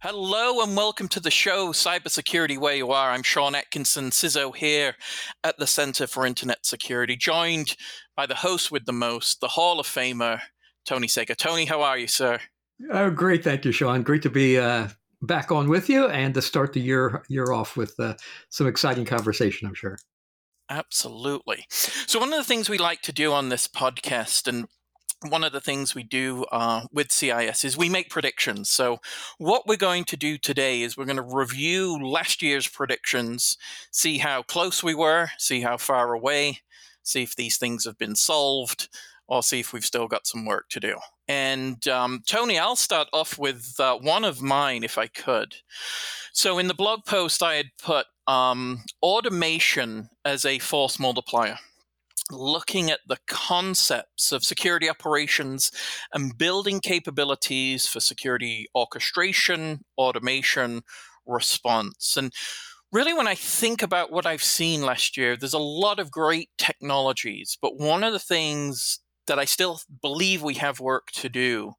Hello and welcome to the show, Cybersecurity Where You Are. I'm Sean Atkinson, CISO here at the Center for Internet Security, joined by the host with the most, the Hall of Famer, Tony Sager. Tony, how are you, sir? Oh, great. Thank you, Sean. Great to be uh, back on with you and to start the year year off with uh, some exciting conversation, I'm sure. Absolutely. So, one of the things we like to do on this podcast, and one of the things we do uh, with CIS is we make predictions. So, what we're going to do today is we're going to review last year's predictions, see how close we were, see how far away, see if these things have been solved, or see if we've still got some work to do. And um, Tony, I'll start off with uh, one of mine if I could. So, in the blog post, I had put um, automation as a force multiplier. Looking at the concepts of security operations and building capabilities for security orchestration, automation, response. And really, when I think about what I've seen last year, there's a lot of great technologies, but one of the things that I still believe we have work to do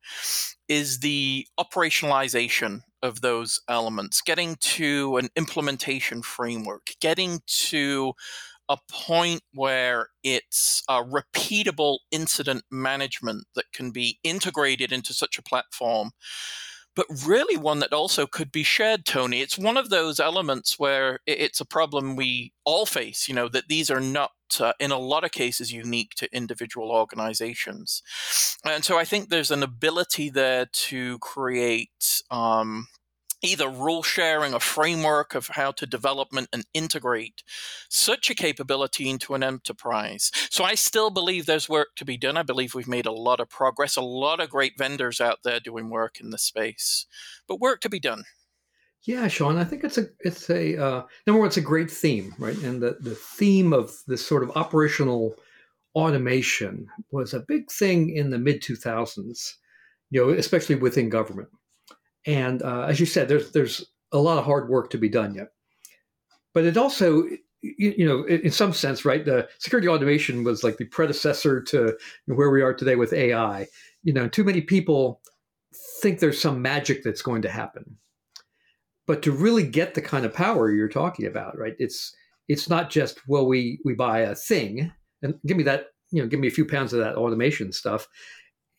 is the operationalization of those elements, getting to an implementation framework, getting to a point where it's a repeatable incident management that can be integrated into such a platform but really one that also could be shared, Tony. It's one of those elements where it's a problem we all face, you know, that these are not, uh, in a lot of cases, unique to individual organizations. And so I think there's an ability there to create um, either rule sharing, a framework of how to development and integrate such a capability into an enterprise. So I still believe there's work to be done. I believe we've made a lot of progress, a lot of great vendors out there doing work in the space, but work to be done. Yeah, Sean, I think it's a it's a uh, number one, it's a great theme, right? And the the theme of this sort of operational automation was a big thing in the mid two thousands, you know, especially within government and uh, as you said, there's there's a lot of hard work to be done yet. But it also, you, you know, in, in, some sense, right? The security automation was like the predecessor to where we are today with AI. You know, too many people think there's some magic that's going to happen. But to really get the kind of power you're talking about, right? It's it's not just well, we we buy a thing and give me that, you know, give me a few pounds of that automation stuff.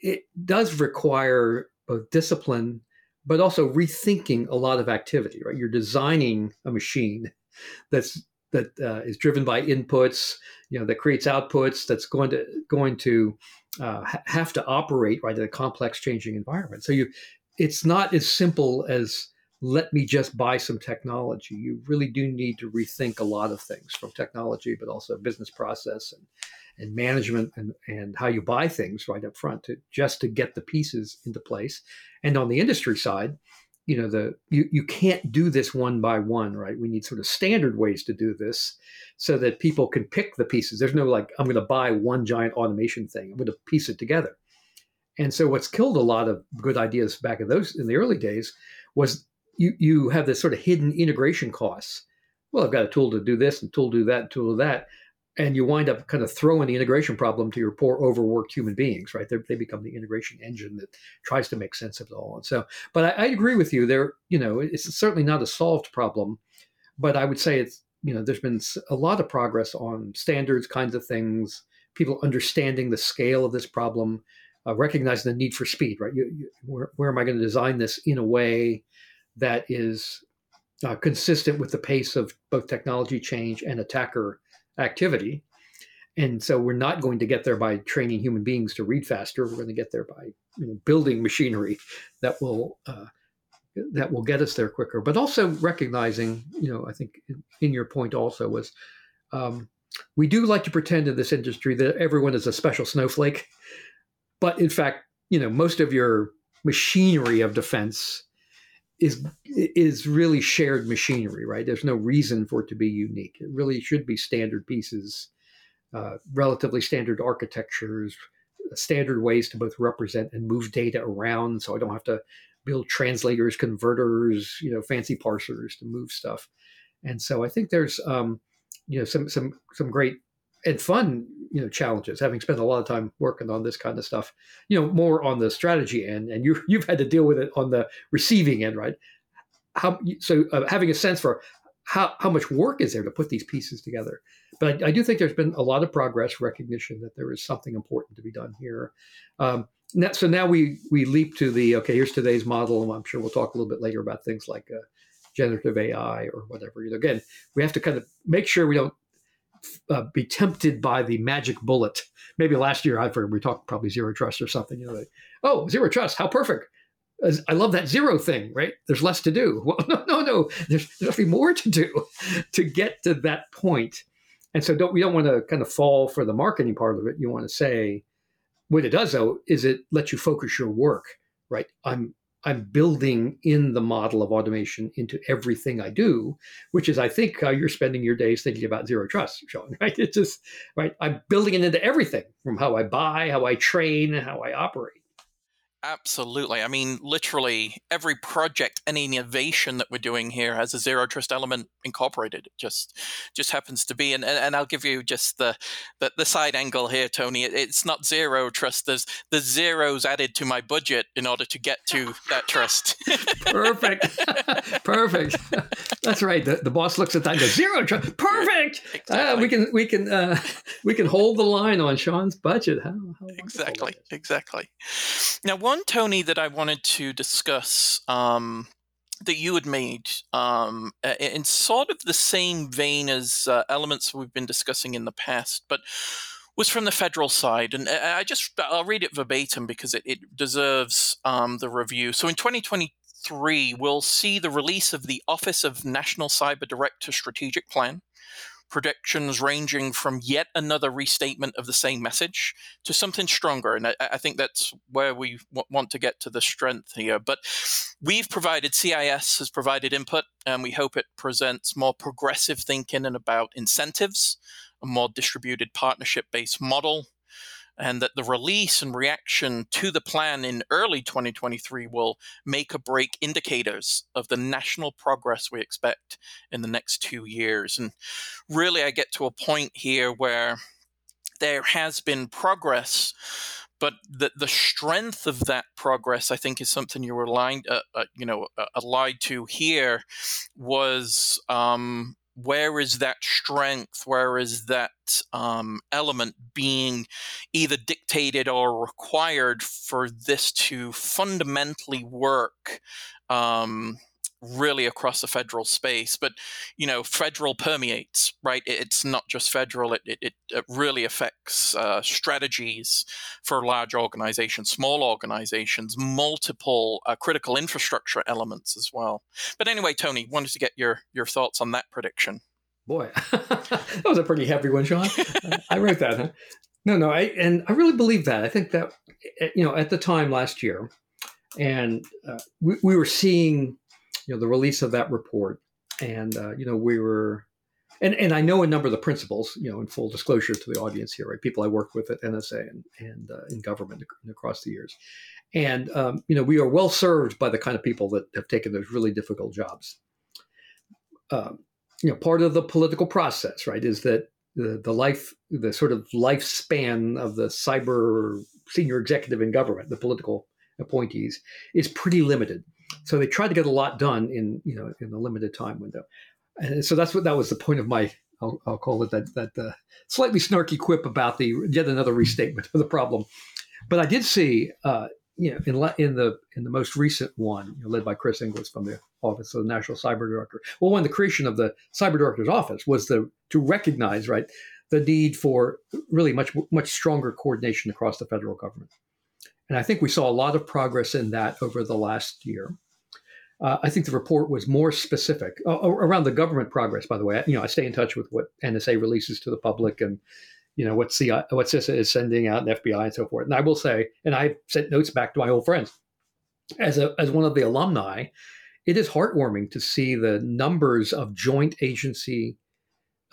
It does require both discipline but also rethinking a lot of activity. Right, you're designing a machine that's that uh, is driven by inputs, you know, that creates outputs, that's going to going to uh, have to operate right in a complex, changing environment. So you, it's not as simple as let me just buy some technology. You really do need to rethink a lot of things from technology, but also business process and and management and, and how you buy things right up front to just to get the pieces into place. And on the industry side, you know, the you, you can't do this one by one, right? We need sort of standard ways to do this so that people can pick the pieces. There's no like, I'm gonna buy one giant automation thing, I'm gonna piece it together. And so what's killed a lot of good ideas back in those in the early days was you you have this sort of hidden integration costs. Well, I've got a tool to do this and tool to do that, and tool to that and you wind up kind of throwing the integration problem to your poor overworked human beings right? They're, they become the integration engine that tries to make sense of it all. And so but I, I, agree with you. There you know it's certainly not a solved problem but i would say it's you know there's been a lot of progress on standards kinds of things people understanding the scale of this problem uh, recognizing the need for speed right? You, you, where, where am i going to design this in a way that is uh, consistent with the pace of both technology change and attacker activity. And so we're not going to get there by training human beings to read faster. We're going to get there by you know, building machinery that will uh, that will get us there quicker. But also recognizing, you know, I think in, your point also was um, we do like to pretend in this industry that everyone is a special snowflake, but in fact, you know, most of your machinery of defense is is really shared machinery, right? There's no reason for it to be unique. It really should be standard pieces, uh, relatively standard architectures, standard ways to both represent and move data around. So I don't have to build translators, converters, you know, fancy parsers to move stuff. And so I think there's, um, you know, some some some great and fun, you know, challenges. Having spent a lot of time working on this kind of stuff, you know, more on the strategy end, and you you've had to deal with it on the receiving end, right? How so? Uh, having a sense for how how much work is there to put these pieces together. But I, I, do think there's been a lot of progress, recognition that there is something important to be done here. Um, now, so now we we leap to the okay. Here's today's model, I'm sure we'll talk a little bit later about things like uh, generative AI or whatever. You know, again, we have to kind of make sure we don't uh, be tempted by the magic bullet. Maybe last year I heard we talked probably zero trust or something. You know, like, oh, zero trust, how perfect. I love that zero thing, right? There's less to do. Well, no, no, no. There's, there's actually more to do to get to that point. And so don't we don't want to kind of fall for the marketing part of it. You want to say what it does though is it lets you focus your work, right? I'm I'm building in the model of automation into everything I do, which is, I think, how you're spending your days thinking about zero trust, Sean. Right? It's just right. I'm building it into everything from how I buy, how I train, and how I operate. Absolutely. I mean, literally every project, any innovation that we're doing here has a zero trust element incorporated. It just just happens to be. And, and I'll give you just the, the, the side angle here, Tony. it's not zero trust. There's the zeros added to my budget in order to get to that trust. Perfect. Perfect. That's right. The, the boss looks at that and goes, zero trust. Perfect. Exactly. Uh, we can we can uh, we can hold the line on Sean's budget. How, how exactly. Exactly. Now one, Tony, that I wanted to discuss um, that you had made um, in sort of the same vein as uh, elements we've been discussing in the past, but was from the federal side. And uh, I just, I'll read it verbatim because it, it deserves um, the review. So in 2023, we'll see the release of the Office of National Cyber Director Strategic Plan predictions ranging from yet another restatement of the same message to something stronger. And I, I think that's where we w- want to get to the strength here. But we've provided, CIS has provided input, and we hope it presents more progressive thinking and about incentives, a more distributed partnership based model, and that the release and reaction to the plan in early 2023 will make or break indicators of the national progress we expect in the next two years. And really, I get to a point here where there has been progress. But the, the strength of that progress, I think, is something you were aligned, uh, uh, you know, uh, allied to here, was um, where is that strength? Where is that um, element being either dictated or required for this to fundamentally work um, really across the federal space. But you know, federal permeates, right? It's not just federal; it it, it really affects uh, strategies for large organizations, small organizations, multiple uh, critical infrastructure elements as well. But anyway, Tony, wanted to get your your thoughts on that prediction. Boy, that was a pretty heavy one, Sean. I wrote that. Huh? No, no, I and I really believe that. I think that eh, you know at the time last year, and uh, we, we were seeing you know the release of that report, and uh, you know we were, and and I know a number of the principals. You know, in full disclosure to the audience here, right? People I work with at NSA and and uh, in government across the years, and um, you know we are well served by the kind of people that have taken those really difficult jobs. Um, you know, part of the political process, right, is that the, the life, the sort of lifespan of the cyber senior executive in government, the political appointees, is pretty limited. So they tried to get a lot done in you know in a limited time window, and so that's what that was the point of my I'll, I'll call it that that uh, slightly snarky quip about the yet another restatement of the problem. But I did see, uh, you know, in in the in the most recent one, you know, led by Chris Inglis from the Office of the National Cyber Director. Well, one the creation of the Cyber Director's Office was the to recognize right the need for really much much stronger coordination across the federal government. And I think we saw a lot of progress in that over the last year. Uh, I think the report was more specific uh, around the government progress. By the way, you know, I stay in touch with what NSA releases to the public and you know what CI, what CISA is sending out, and FBI and so forth. And I will say, and I've sent notes back to my old friends as a as one of the alumni it is heartwarming to see the numbers of joint agency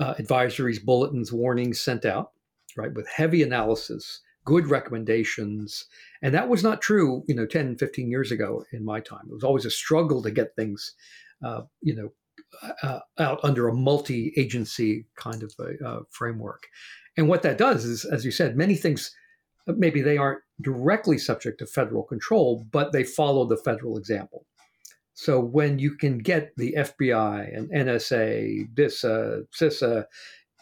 uh, advisories, bulletins, warnings sent out, right, with heavy analysis, good recommendations. And that was not true, you know, 10, 15 years ago in my time. It was always a struggle to get things, uh, you know, uh, out under a multi agency kind of a, uh, framework. And what that does is, as you said, many things, maybe they aren't directly subject to federal control, but they follow the federal example. So when you can get the FBI and NSA, DISA, CISA,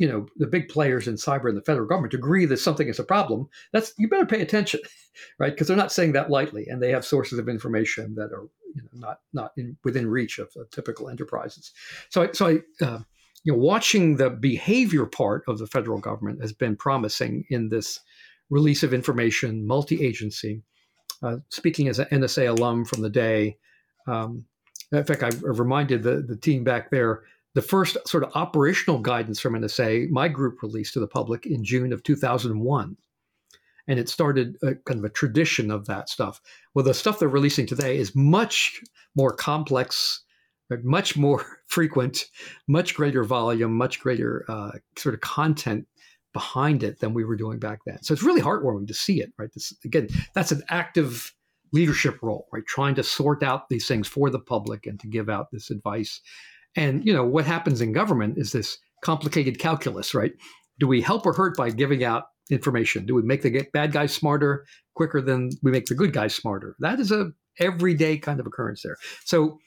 you know, the big players in cyber and the federal government agree that something is a problem, that's you better pay attention, right? Because they're not saying that lightly, and they have sources of information that are you know, not not in, within reach of, typical enterprises. So, so I, uh, you know, watching the behavior part of the federal government has been promising in this release of information, multi-agency. Uh, speaking as an NSA alum from the day, um, in fact, I reminded the, the team back there the first sort of operational guidance from NSA, my group released to the public in June of 2001. And it started a, kind of a tradition of that stuff. Well, the stuff they're releasing today is much more complex, much more frequent, much greater volume, much greater uh, sort of content behind it than we were doing back then. So it's really heartwarming to see it, right? This, again, that's an active leadership role, right? Trying to sort out these things for the public and to give out this advice. And you know what happens in government is this complicated calculus, right? Do we help or hurt by giving out information? Do we make the bad guys smarter quicker than we make the good guys smarter? That is a everyday kind of occurrence there. So,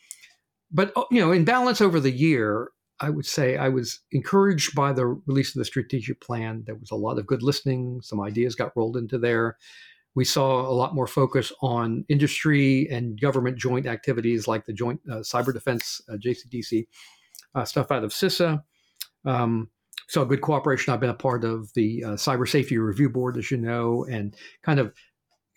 but uh, you know, in balance over the year, I would say I was encouraged by the release of the strategic plan. There was a lot of good listening. Some ideas got rolled into there we saw a lot more focus on industry and government joint activities like the Joint uh, Cyber Defense uh, JCDC uh, stuff out of CISA. Um, saw good cooperation. I've been a part of the uh, Cyber Safety Review Board, as you know, and kind of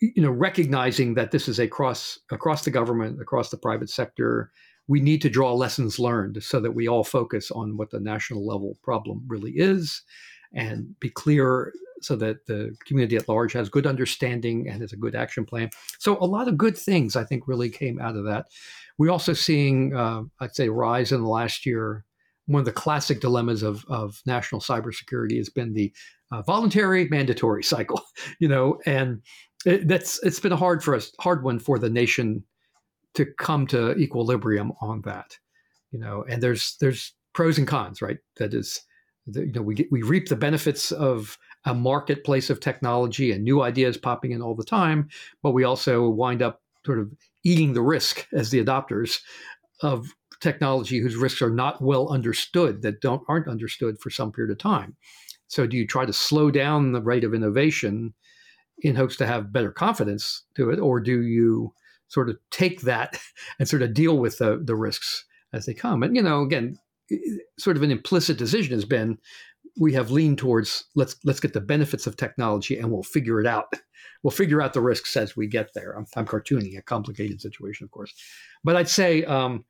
you know recognizing that this is a cross across the government, across the private sector. We need to draw lessons learned so that we all focus on what the national level problem really is and be clear so that the community at large has good understanding and has a good action plan. So a lot of good things I think really came out of that. We're also seeing, uh, I'd say, rise in the last year. One of the classic dilemmas of, of national cybersecurity has been the uh, voluntary mandatory cycle, you know, and it, that's it's been a hard for us, hard one for the nation to come to equilibrium on that, you know. And there's there's pros and cons, right? That is, you know, we we reap the benefits of a marketplace of technology and new ideas popping in all the time, but we also wind up sort of eating the risk as the adopters of technology whose risks are not well understood, that don't aren't understood for some period of time. So do you try to slow down the rate of innovation in hopes to have better confidence to it, or do you sort of take that and sort of deal with the, the risks as they come? And you know, again, sort of an implicit decision has been we have leaned towards let's let's get the benefits of technology and we'll figure it out. We'll figure out the risks as we get there. I'm, I'm cartooning a complicated situation, of course, but I'd say um,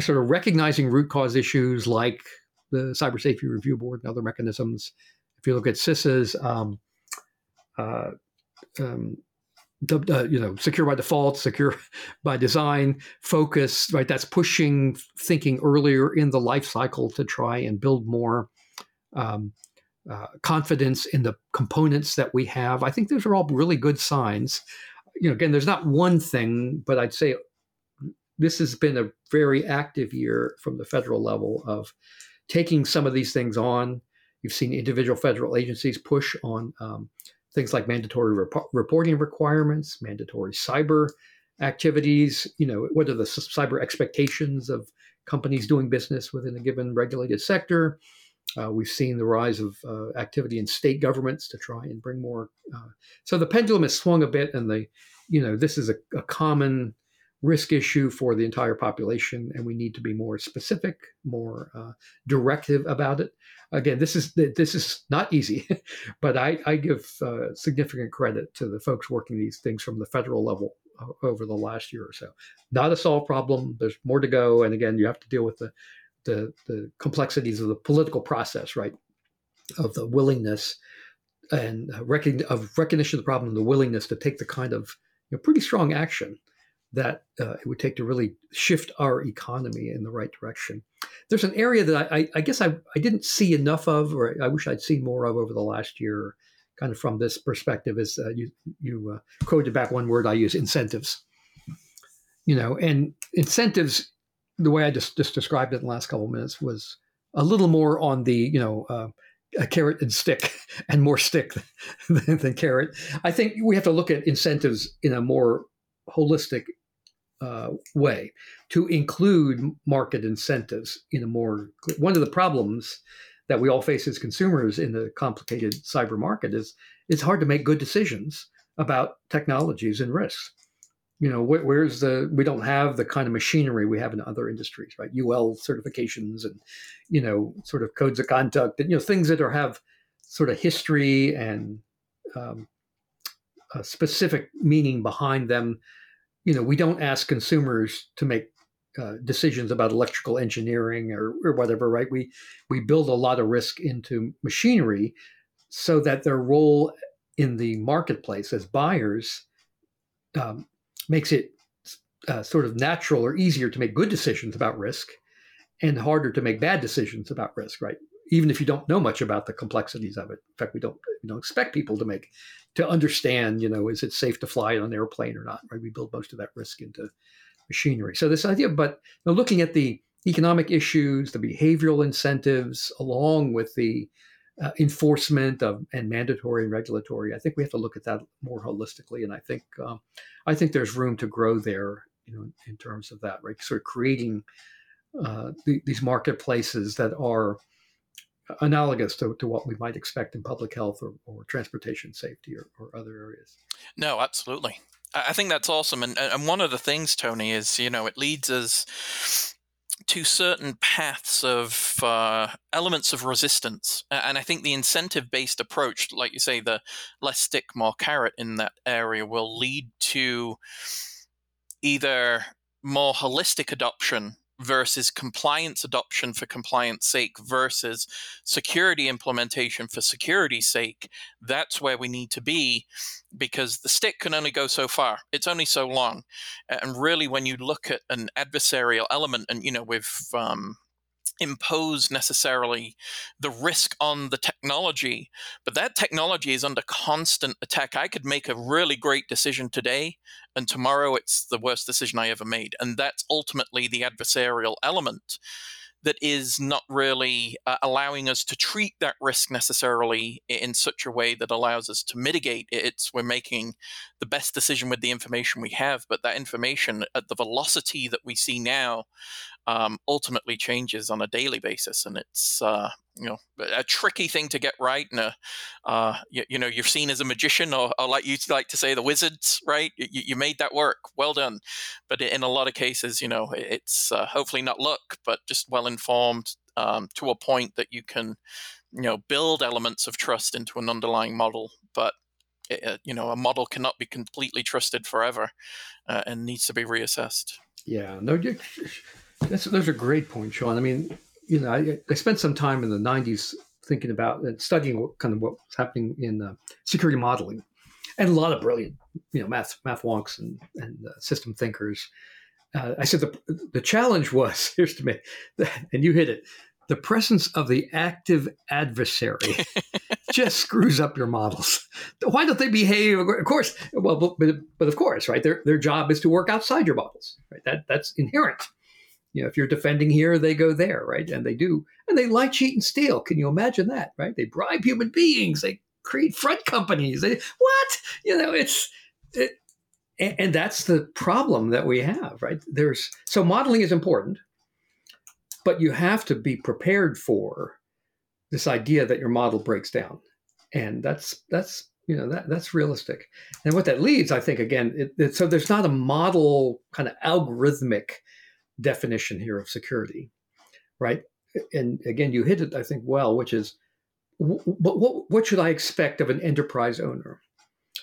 sort of recognizing root cause issues like the Cyber Safety Review Board and other mechanisms. If you look at CISA's, um, uh, um, uh, you know, secure by default, secure by design, focus, right? That's pushing thinking earlier in the life cycle to try and build more um, uh, confidence in the components that we have. I think those are all really good signs. You know, again, there's not one thing, but I'd say this has been a very active year from the federal level of taking some of these things on. You've seen individual federal agencies push on um, things like mandatory rep- reporting requirements, mandatory cyber activities. You know, what are the cyber expectations of companies doing business within a given regulated sector? Uh, we've seen the rise of uh, activity in state governments to try and bring more. Uh, so the pendulum has swung a bit, and the, you know, this is a, a, common risk issue for the entire population, and we need to be more specific, more uh, directive about it. Again, this is this is not easy, but I, I give uh, significant credit to the folks working these things from the federal level over the last year or so. Not a solved problem. There's more to go, and again, you have to deal with the the the complexities of the political process, right? Of the willingness and recogn- of recognition of the problem and the willingness to take the kind of you know, pretty strong action that uh, it would take to really shift our economy in the right direction. There's an area that I, I, guess I, I didn't see enough of, or I wish I'd seen more of over the last year, kind of from this perspective. Is uh, you you uh, quoted back one word I use incentives. You know, and incentives, the way I just just described it in the last couple of minutes was a little more on the you know uh, a carrot and stick and more stick than, than, carrot. I think we have to look at incentives in a more holistic uh, way to include market incentives in a more. One of the problems that we all face as consumers in the complicated cyber market is it's hard to make good decisions about technologies and risks you know where, where's the we don't have the kind of machinery we have in other industries right? UL certifications and you know sort of codes of conduct and you know things that are have sort of history and um, a specific meaning behind them. You know we don't ask consumers to make uh, decisions about electrical engineering or, or whatever right? We we build a lot of risk into machinery so that their role in the marketplace as buyers um, makes it uh, sort of natural or easier to make good decisions about risk and harder to make bad decisions about risk, right? Even if you don't know much about the complexities of it. In fact, we don't we don't expect people to make to understand, you know, is it safe to fly on an airplane or not, right? We build most of that risk into machinery. So this idea, but you know, looking at the economic issues, the behavioral incentives, along with the uh, enforcement of and mandatory and regulatory. I think we have to look at that more holistically, and I think um, I think there's room to grow there. You know, in terms of that, right? Sort of creating uh, the, these marketplaces that are analogous to, to what we might expect in public health or, or transportation safety or, or other areas. No, absolutely. I think that's awesome. And, and one of the things, Tony, is, you know, it leads us to certain paths of uh, elements of resistance. And I think the incentive based approach, like you say, the less stick, more carrot in that area, will lead to either more holistic adoption versus compliance adoption for compliance sake versus security implementation for security's sake that's where we need to be because the stick can only go so far. It's only so long. And really when you look at an adversarial element and you know with um, impose necessarily the risk on the technology, but that technology is under constant attack. I could make a really great decision today, and tomorrow it's the worst decision I ever made. And that's ultimately the adversarial element that is not really uh, allowing us to treat that risk necessarily in such a way that allows us to mitigate it. It's we're making the best decision with the information we have, but that information at the velocity that we see now um, ultimately changes on a daily basis, and it's uh, you know a tricky thing to get right. And a, uh, you, you, know you're seen as a magician, or, or, like you like to say, the wizards, right? You, you, made that work, well done. But in a lot of cases, you know, it's uh, hopefully not luck, but just well informed um, to a point that you can you know build elements of trust into an underlying model, but it, uh, you know a model cannot be completely trusted forever uh, and needs to be reassessed. Yeah, no, that's, those are great points, Sean. I mean, you know, I, I spent some time in the 90s thinking about and studying what kind of what was happening in uh, security modeling and a lot of brilliant, you know, math, math wonks and, and uh, system thinkers. Uh, I said the, the challenge was here's to me, and you hit it. The presence of the active adversary just screws up your models. Why don't they behave? Of course, well, but, but of course, right? Their, their job is to work outside your models, right? That that's inherent you know, if you're defending here, they go there, right? And they do. And they lie, cheat, and steal. Can you imagine that, right? They bribe human beings. They create front companies. They, what? You know, it's, it, and, and that's the problem that we have, right? There's, so modeling is important, but you have to be prepared for this idea that your model breaks down. And that's, that's, you know that that's realistic and what that leads i think again it, it, so there's not a model kind of algorithmic definition here of security, right? And again, you hit it, I think, well, which is what, what, what should I expect of an enterprise owner?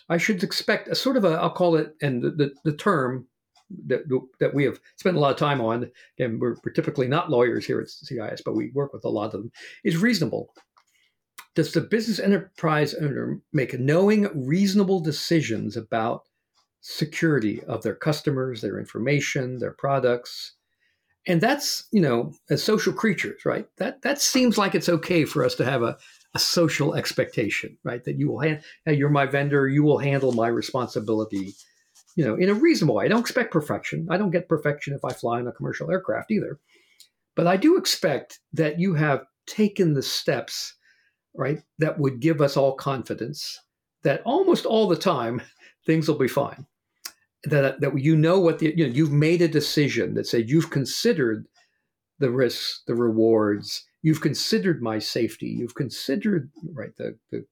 I should expect a sort of a, I'll call it, and the, the, the term that, that we have spent a lot of time on, and we're, we're typically not lawyers here at CIS, but we work with a lot of them, is reasonable. Does the business enterprise owner make knowing, reasonable decisions about security of their customers, their information, their products. And that's, you know, as social creatures, right? That that seems like it's okay for us to have a, a social expectation, right? That you will hand, hey, you're my vendor, you will handle my responsibility, you know, in a reasonable way. I don't expect perfection. I don't get perfection if I fly in a commercial aircraft either. But I do expect that you have taken the steps, right, that would give us all confidence that almost all the time things will be fine. That, that you know what the, you know, you've made a decision that said you've considered the risks, the rewards, you've considered my safety, you've considered right the the,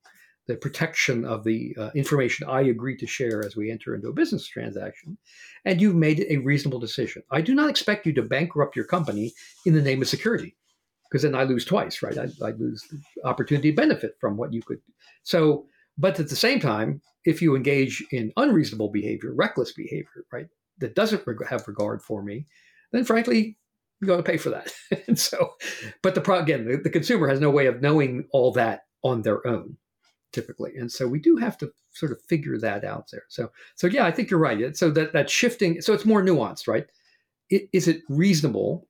the protection of the uh, information I agree to share as we enter into a business transaction, and you've made a reasonable decision. I do not expect you to bankrupt your company in the name of security, because then I lose twice, right? I, I lose the opportunity to benefit from what you could. So but at the same time, if you engage in unreasonable behavior, reckless behavior, right, that doesn't have regard for me, then frankly, you're going to pay for that. and so, but the again, the, the consumer has no way of knowing all that on their own, typically, and so we do have to sort of figure that out there. So, so yeah, I think you're right. So that that shifting, so it's more nuanced, right? It, is it reasonable?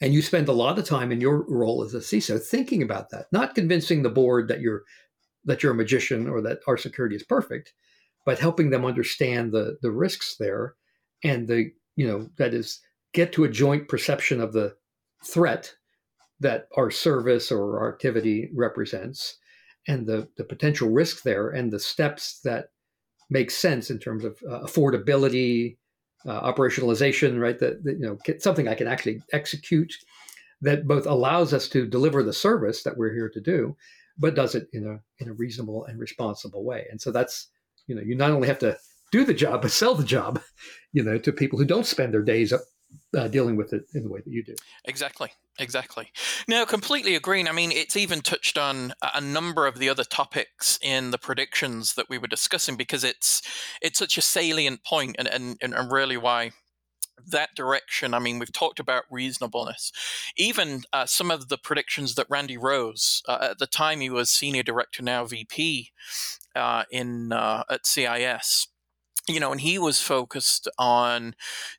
And you spend a lot of time in your role as a CISO thinking about that, not convincing the board that you're that you're a magician or that our security is perfect, but helping them understand the the risks there and the you know that is get to a joint perception of the threat that our service or our activity represents and the the potential risk there and the steps that make sense in terms of uh, affordability uh, operationalization right that, that you know something i can actually execute that both allows us to deliver the service that we're here to do but does it in a in a reasonable and responsible way. And so that's you know you not only have to do the job but sell the job, you know, to people who don't spend their days uh, dealing with it in the way that you do. Exactly, exactly. No, completely agreeing. I mean, it's even touched on a number of the other topics in the predictions that we were discussing because it's it's such a salient point and and, and really why that direction. I mean, we've talked about reasonableness. Even uh, some of the predictions that Randy Rose, uh, at the time he was senior director, now VP uh, in uh, at CIS. You know, and he was focused on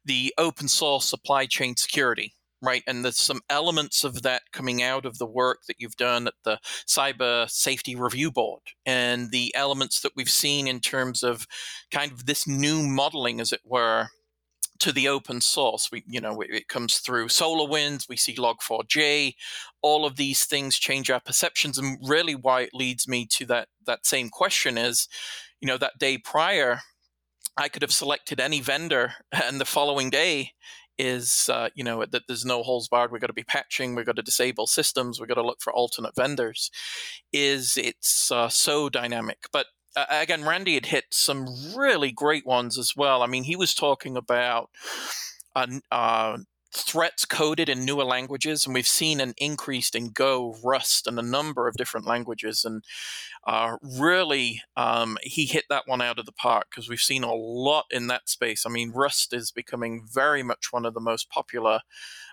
the open source supply chain security, right? And there's some elements of that coming out of the work that you've done at the Cyber Safety Review Board and the elements that we've seen in terms of kind of this new modeling, as it were, to the open source. We, you know, it comes through SolarWinds. We see Log4j. All of these things change our perceptions, and really, why it leads me to that that same question is, you know, that day prior, I could have selected any vendor, and the following day is, uh, you know, that there's no holes barred. We've got to be patching. We've got to disable systems. We've got to look for alternate vendors. Is it's uh, so dynamic, but uh, again, Randy had hit some really great ones as well. I mean, he was talking about uh, uh, threats coded in newer languages, and we've seen an increase in Go, Rust, and a number of different languages. And uh, really, um, he hit that one out of the park because we've seen a lot in that space. I mean, Rust is becoming very much one of the most popular,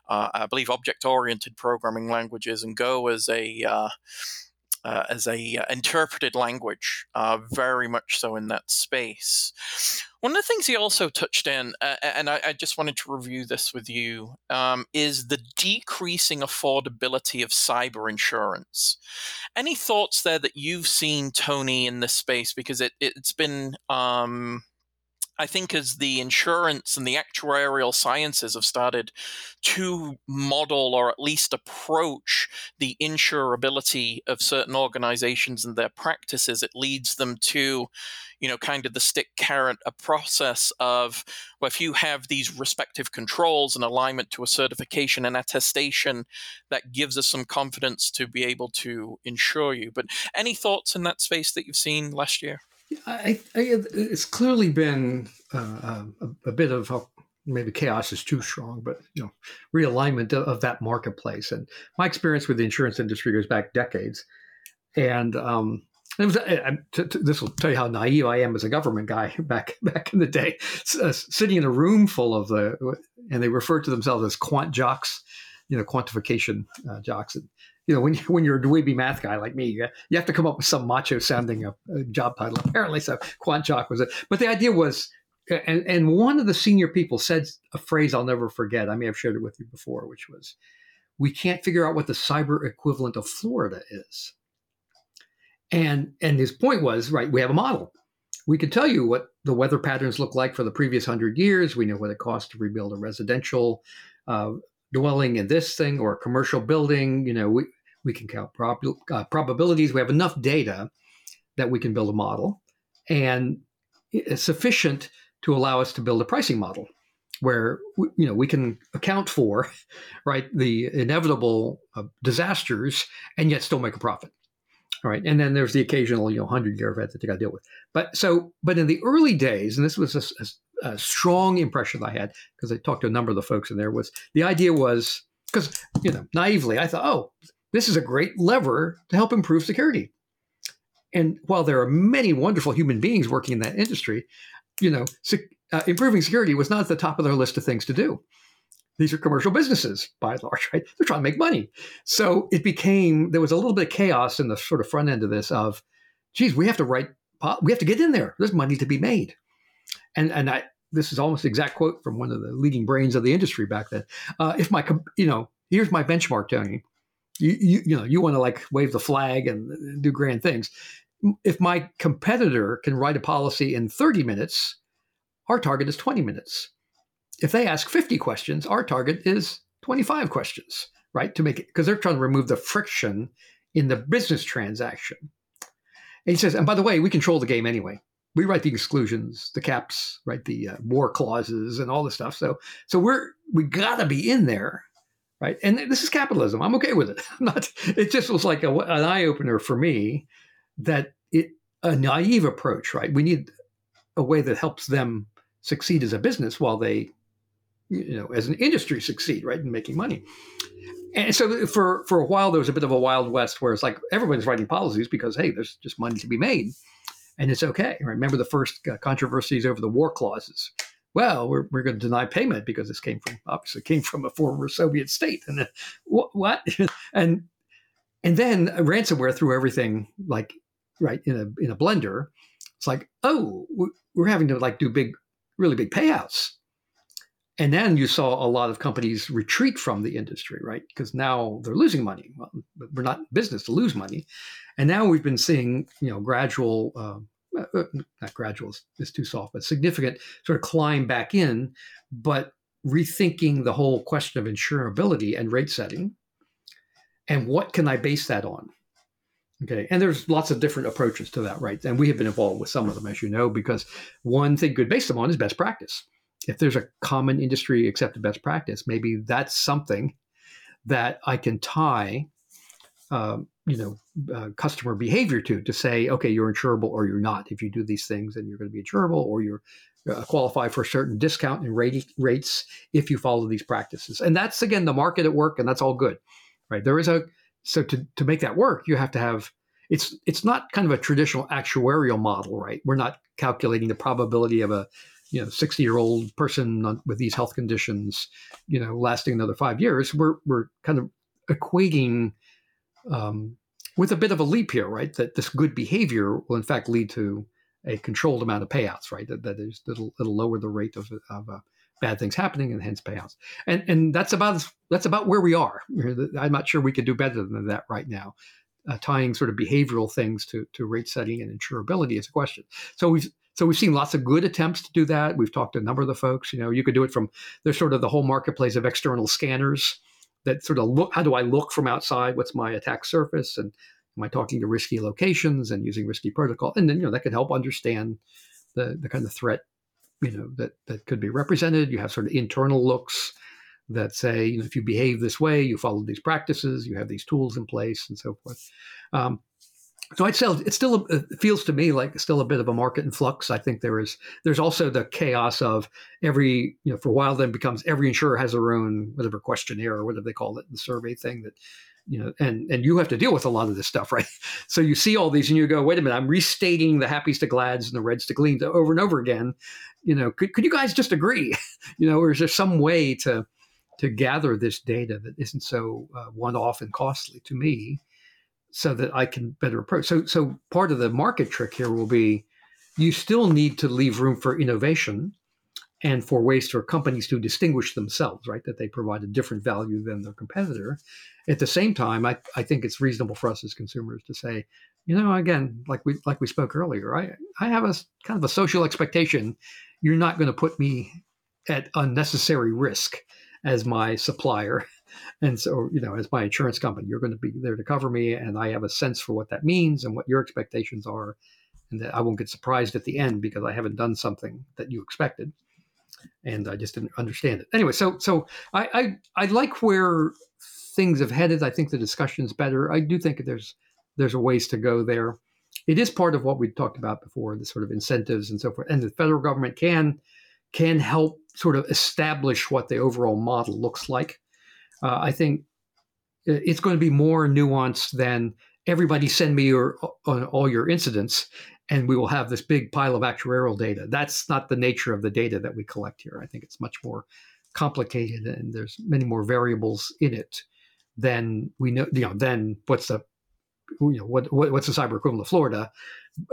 uh, I believe, object-oriented programming languages, and Go is a uh, as a uh, interpreted language, uh, very much so in that space. One of the things he also touched in, uh, and I, I, just wanted to review this with you, um, is the decreasing affordability of cyber insurance. Any thoughts there that you've seen, Tony, in this space? Because it, it's been um, I think as the insurance and the actuarial sciences have started to model or at least approach the insurability of certain organizations and their practices, it leads them to, you know, kind of the stick carrot a process of well, if you have these respective controls and alignment to a certification and attestation, that gives us some confidence to be able to insure you. But any thoughts in that space that you've seen last year? I, I, it's clearly been uh, a, a, bit of maybe chaos is too strong, but you know, realignment of, of, that marketplace. And my experience with the insurance industry goes back decades. And um, was, this will tell you how naive I am as a government guy back back in the day. Uh, sitting in a room full of the, and they refer to themselves as quant jocks, you know, quantification uh, jocks. And you know, when you, when you're a dweeby math guy like me, you, have to come up with some macho sounding uh, job title. Apparently, so quant jock was it. But the idea was and and one of the senior people said a phrase I'll never forget. I may have shared it with you before, which was, "We can't figure out what the cyber equivalent of Florida is." And and his point was, right, we have a model. We can tell you what the weather patterns look like for the previous hundred years. We know what it costs to rebuild a residential uh, dwelling in this thing or a commercial building. You know, we we can count prob- uh, probabilities. We have enough data that we can build a model, and it's sufficient to allow us to build a pricing model where you know we can account for right the inevitable uh, disasters and yet still make a profit. All right. And then there's the occasional you know 100 year event that you got to deal with. But so but in the early days and this was a, a, a strong impression i had because i talked to a number of the folks in there was the idea was because you know naively i thought oh this is a great lever to help improve security and while there are many wonderful human beings working in that industry you know uh, improving security was not at the top of their list of things to do. These are commercial businesses by and large, right? They're trying to make money. So it became, there was a little bit of chaos in the sort of front end of this of, geez, we have to write, we have to get in there. There's money to be made. And, and I, this is almost exact quote from one of the leading brains of the industry back then. Uh, if my, you know, here's my benchmark, Tony. You, you, you know, you want to like wave the flag and do grand things. If my competitor can write a policy in 30 minutes, our target is 20 minutes. If they ask 50 questions, our target is 25 questions, right? To make it, because they're trying to remove the friction in the business transaction. And he says, and by the way, we control the game anyway. We write the exclusions, the caps, right? The uh, war clauses and all this stuff. So, so we're, we gotta be in there right? And this is capitalism. I'm okay with it. I'm not. It just was like a, an eye opener for me that it a naive approach, right? We need a way that helps them succeed as a business while they, you know, as an industry succeed, right, in making money. And so for for a while there was a bit of a wild west where it's like everyone's writing policies because hey, there's just money to be made, and it's okay. Remember the first uh, controversies over the war clauses. Well, we're, we're going to deny payment because this came from obviously came from a former Soviet state, and uh, what, what? and and then ransomware threw everything like right in a in a blender. It's like oh, we're having to like do big really big payouts. And then you saw a lot of companies retreat from the industry, right? Because now they're losing money. Well, we're not in business to lose money. And now we've been seeing, you know, gradual, uh, uh, not gradual is too soft, but significant sort of climb back in, but rethinking the whole question of insurability and rate setting. And what can I base that on? Okay, and there's lots of different approaches to that, right? And we have been involved with some of them, as you know, because one thing you could base them on is best practice. If there's a common industry accepted best practice, maybe that's something that I can tie, um, you know, uh, customer behavior to to say, okay, you're insurable or you're not. If you do these things, then you're going to be insurable, or you're uh, qualify for a certain discount in rate, rates if you follow these practices. And that's again the market at work, and that's all good, right? There is a so to, to make that work, you have to have it's it's not kind of a traditional actuarial model, right? We're not calculating the probability of a you know 60 year old person with these health conditions, you know, lasting another five years. We're we're kind of equating um, with a bit of a leap here, right? That this good behavior will in fact lead to a controlled amount of payouts, right? That, that is that'll, it'll lower the rate of, of uh, bad things happening and hence payouts. And and that's about that's about where we are. I'm not sure we could do better than that right now. Uh, tying sort of behavioral things to to rate setting and insurability is a question. So we've so we've seen lots of good attempts to do that. We've talked to a number of the folks. You know, you could do it from there's sort of the whole marketplace of external scanners that sort of look. How do I look from outside? What's my attack surface? And am I talking to risky locations and using risky protocol? And then you know that could help understand the the kind of threat you know that that could be represented. You have sort of internal looks that say, you know, if you behave this way, you follow these practices, you have these tools in place, and so forth. Um, so I'd say it still feels to me like still a bit of a market in flux. I think there is there's also the chaos of every you know for a while then becomes every insurer has their own whatever questionnaire or whatever they call it the survey thing that you know, and and you have to deal with a lot of this stuff, right? So you see all these, and you go, wait a minute, I'm restating the happies to glads and the reds to greens over and over again. You know, could could you guys just agree? you know, or is there some way to to gather this data that isn't so uh, one off and costly to me, so that I can better approach? So so part of the market trick here will be, you still need to leave room for innovation and for ways for companies to distinguish themselves, right? That they provide a different value than their competitor. At the same time, I, I think it's reasonable for us as consumers to say, you know, again, like we like we spoke earlier, I I have a kind of a social expectation. You're not going to put me at unnecessary risk as my supplier. And so, you know, as my insurance company, you're going to be there to cover me. And I have a sense for what that means and what your expectations are. And that I won't get surprised at the end because I haven't done something that you expected. And I just didn't understand it. Anyway, so so I I, I like where things have headed. I think the discussion's better. I do think there's there's a ways to go there. It is part of what we talked about before, the sort of incentives and so forth. And the federal government can can help sort of establish what the overall model looks like. Uh, I think it's going to be more nuanced than everybody send me your all your incidents and we will have this big pile of actuarial data. That's not the nature of the data that we collect here. I think it's much more complicated and there's many more variables in it than we know. You know, then what's the you know what, what what's the cyber equivalent of Florida?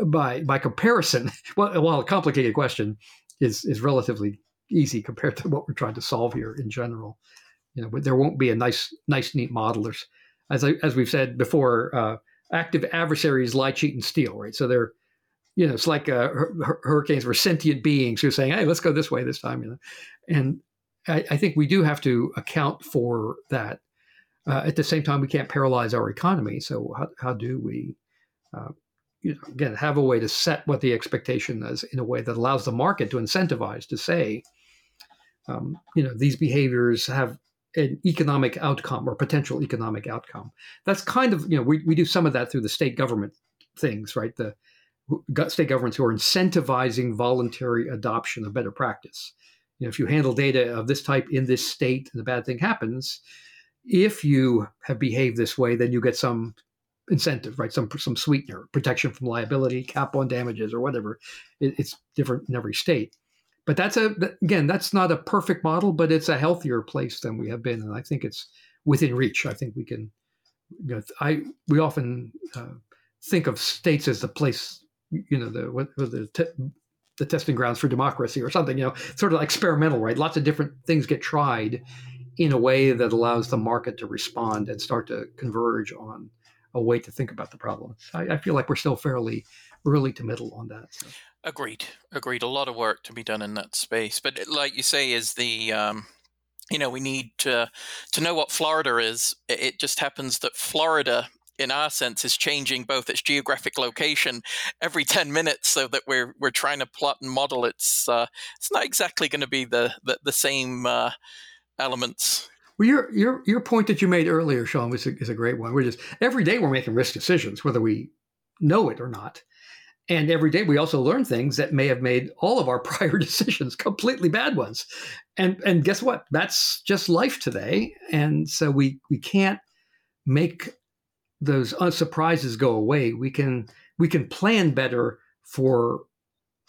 By by comparison, well, while a complicated question is is relatively easy compared to what we're trying to solve here in general. You know, there won't be a nice, nice, neat modelers. As I, as we've said before, uh, active adversaries lie, cheat, and steal. Right, so they're you know, it's like uh, hurricanes were sentient beings who are saying, "Hey, let's go this way this time." You know, and I, I think we do have to account for that. Uh, at the same time, we can't paralyze our economy. So how, how do we, uh, you know, again, have a way to set what the expectation is in a way that allows the market to incentivize to say, um, you know, these behaviors have an economic outcome or potential economic outcome. That's kind of, you know, we, we do some of that through the state government things, right? The state governments who are incentivizing voluntary adoption of better practice. You know, if you handle data of this type in this state and the bad thing happens, if you have behaved this way, then you get some incentive, right? Some some sweetener, protection from liability, cap on damages, or whatever. It, it's different in every state but that's a again that's not a perfect model but it's a healthier place than we have been and i think it's within reach. I think we can you know i we often uh, think of states as the place you know the what, the te- the testing grounds for democracy or something you know sort of experimental right? Lots of different things get tried in a way that allows the market to respond and start to converge on a way to think about the problem. I, I feel like we're still fairly early to middle on that so. Agreed. Agreed. A lot of work to be done in that space, but like you say, is the um, you know we need to to know what Florida is. It just happens that Florida, in our sense, is changing both its geographic location every ten minutes, so that we're we're trying to plot and model. It's uh, it's not exactly going to be the the, the same uh, elements. Well, your your your point that you made earlier, Sean, was a, is a great one. We're just every day we're making risk decisions, whether we know it or not. And every day we also learn things that may have made all of our prior decisions completely bad ones. And and guess what? That's just life today. And so we we can't make those surprises go away. We can we can plan better for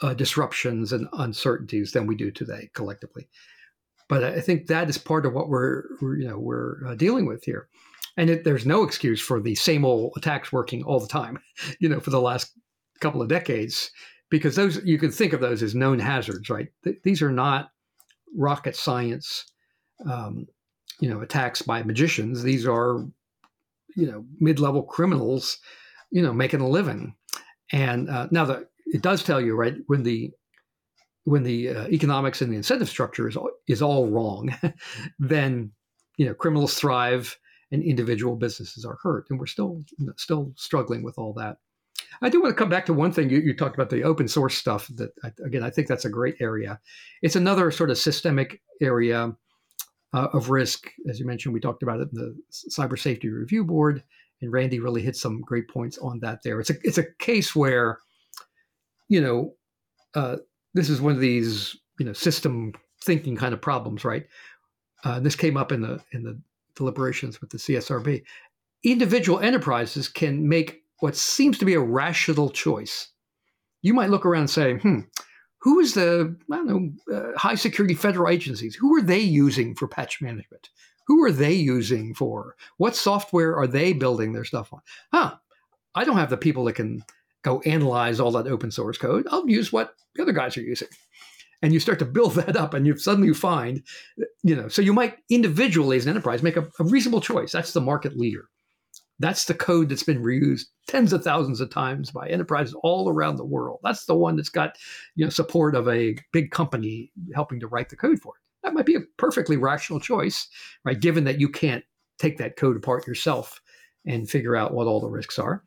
uh, disruptions and uncertainties than we do today collectively. But I think that is part of what we're, we're you know we're uh, dealing with here. And it, there's no excuse for the same old attacks working all the time. You know, for the last couple of decades because those you can think of those as known hazards, right? Th- these are not rocket science, um, you know, attacks by magicians. These are, you know, mid-level criminals, you know, making a living. And uh, now that it does tell you, right, when the when the uh, economics and the incentive structure is all, is all wrong, then you know criminals thrive and individual businesses are hurt, and we're still still struggling with all that. I do want to come back to one thing you, you talked about the open source stuff. That again, I think that's a great area. It's another sort of systemic area uh, of risk, as you mentioned. We talked about it in the Cyber Safety Review Board, and Randy really hit some great points on that. There, it's a it's a case where, you know, uh, this is one of these you know system thinking kind of problems, right? Uh, this came up in the in the deliberations with the CSRB. Individual enterprises can make what seems to be a rational choice. You might look around and say, hmm, who is the, know, uh, high security federal agencies? Who are they using for patch management? Who are they using for? What software are they building their stuff on? Huh, I don't have the people that can go analyze all that open source code. I'll use what the other guys are using. and you start to build that up and you suddenly find you know so you might individually as an enterprise make a, a, reasonable choice that's the market leader that's the code that's been reused tens of thousands of times by enterprises all around the world. That's the one that's got you know support of a big company helping to write the code for it. That might be a perfectly rational choice right given that you can't take that code apart yourself and figure out what all the risks are.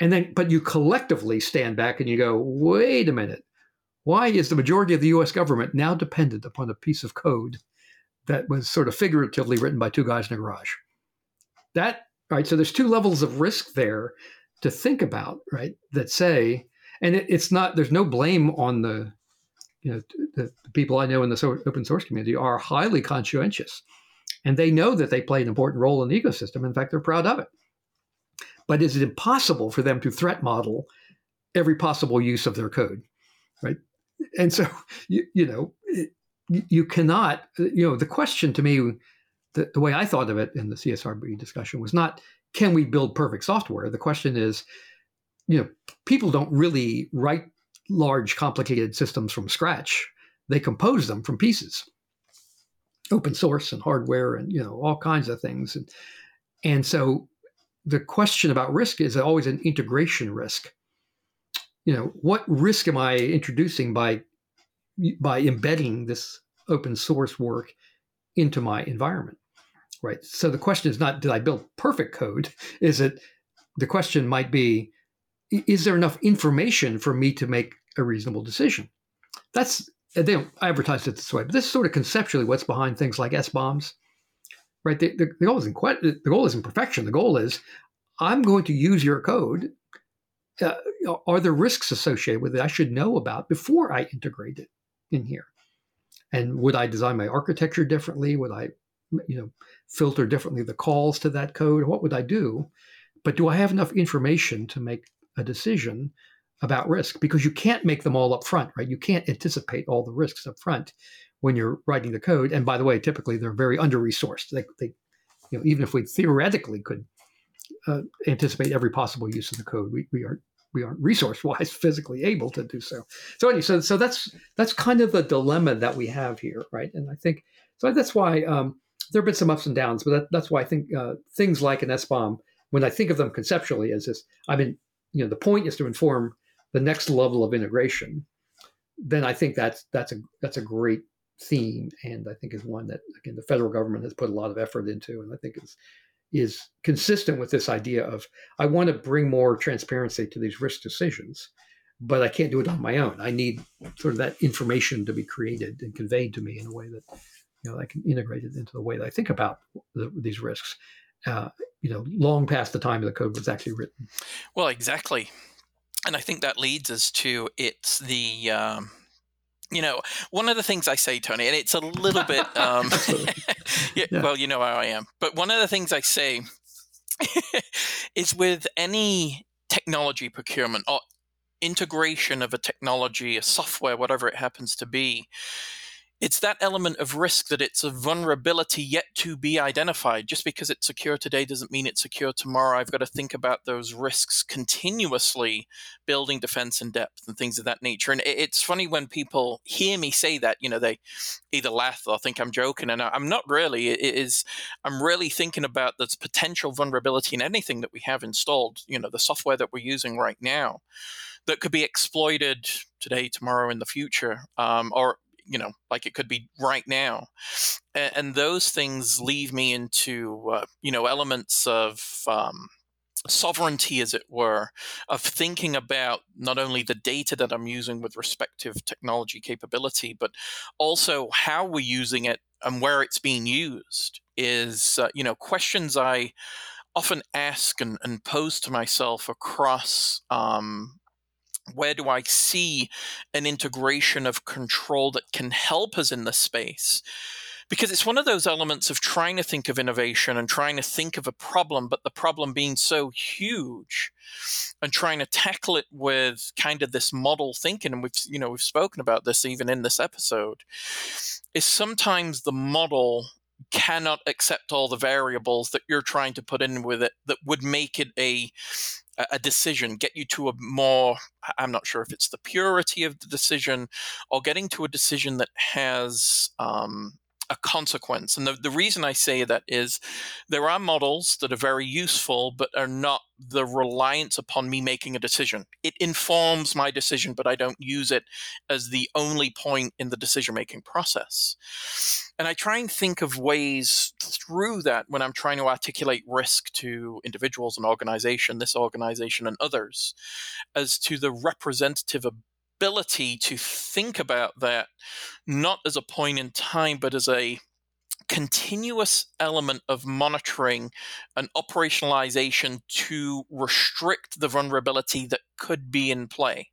And then but you collectively stand back and you go wait a minute. Why is the majority of the US government now dependent upon a piece of code that was sort of figuratively written by two guys in a garage? That, right? So there's two levels of risk there to think about, right? That say, and it, it's not, there's no blame on the, you know, the, the people I know in the so, open source community are highly conscientious and they know that they play an important role in the ecosystem. In fact, they're proud of it. But is it impossible for them to threat model every possible use of their code? Right? and so you, you know it, you cannot you know the question to me the, the way i thought of it in the csrb discussion was not can we build perfect software? The question is you know people don't really write large complicated systems from scratch. They compose them from pieces. Open source and hardware and you know all kinds of things. And and so the question about risk is always an integration risk. You know what risk am i introducing by by embedding this open source work into my environment right. So the question is not did i build perfect code? Is it the question might be is there enough information for me to make a reasonable decision? That's they don't advertise it this way but this is sort of conceptually what's behind things like SBOMs right? The, the, the goal isn't the goal isn't perfection. The goal is i'm going to use your code. Uh, are there risks associated with it I should know about before I integrate it in here? And would I design my architecture differently? Would I, you know, filter differently the calls to that code? What would I do? But do I have enough information to make a decision about risk? Because you can't make them all up front, right? You can't anticipate all the risks up front when you're writing the code. And by the way, typically they're very under resourced. They, they, you know, even if we theoretically could uh, anticipate every possible use of the code. We, we aren't we aren't resource wise physically able to do so. So anyway, so so that's that's kind of the dilemma that we have here, right? And I think so that's why um, there have been some ups and downs, but that, that's why I think uh, things like an SBOM, when I think of them conceptually as this, I mean, you know, the point is to inform the next level of integration. Then I think that's that's a that's a great theme, and I think is one that again the federal government has put a lot of effort into, and I think is is consistent with this idea of I want to bring more transparency to these risk decisions, but I can't do it on my own. I need sort of that information to be created and conveyed to me in a way that you know I can integrate it into the way that I think about the, these risks. Uh, you know, long past the time the code was actually written. Well, exactly, and I think that leads us to it's the um, you know, one of the things I say, Tony, and it's a little bit, um, yeah, yeah. well, you know how I am, but one of the things I say is with any technology procurement or integration of a technology, a software, whatever it happens to be, it's that element of risk that it's a vulnerability yet to be identified. Just because it's secure today doesn't mean it's secure tomorrow. I've got to think about those risks continuously, building defense in depth and things of that nature. And it's funny when people hear me say that, you know, they either laugh or think I'm joking, and I'm not really. It is I'm really thinking about this potential vulnerability in anything that we have installed. You know, the software that we're using right now that could be exploited today, tomorrow, in the future, um, or you know, like it could be right now. And, and those things leave me into, uh, you know, elements of um, sovereignty, as it were, of thinking about not only the data that I'm using with respective technology capability, but also how we're using it and where it's being used is, uh, you know, questions I often ask and, and pose to myself across um, where do I see an integration of control that can help us in this space? Because it's one of those elements of trying to think of innovation and trying to think of a problem, but the problem being so huge and trying to tackle it with kind of this model thinking, and we've you know we've spoken about this even in this episode, is sometimes the model cannot accept all the variables that you're trying to put in with it that would make it a a decision, get you to a more, I'm not sure if it's the purity of the decision or getting to a decision that has um, a consequence. And the, the reason I say that is there are models that are very useful, but are not the reliance upon me making a decision. It informs my decision, but I don't use it as the only point in the decision making process. And I try and think of ways through that when I'm trying to articulate risk to individuals and organization, this organization and others, as to the representative ability to think about that not as a point in time, but as a continuous element of monitoring and operationalization to restrict the vulnerability that could be in play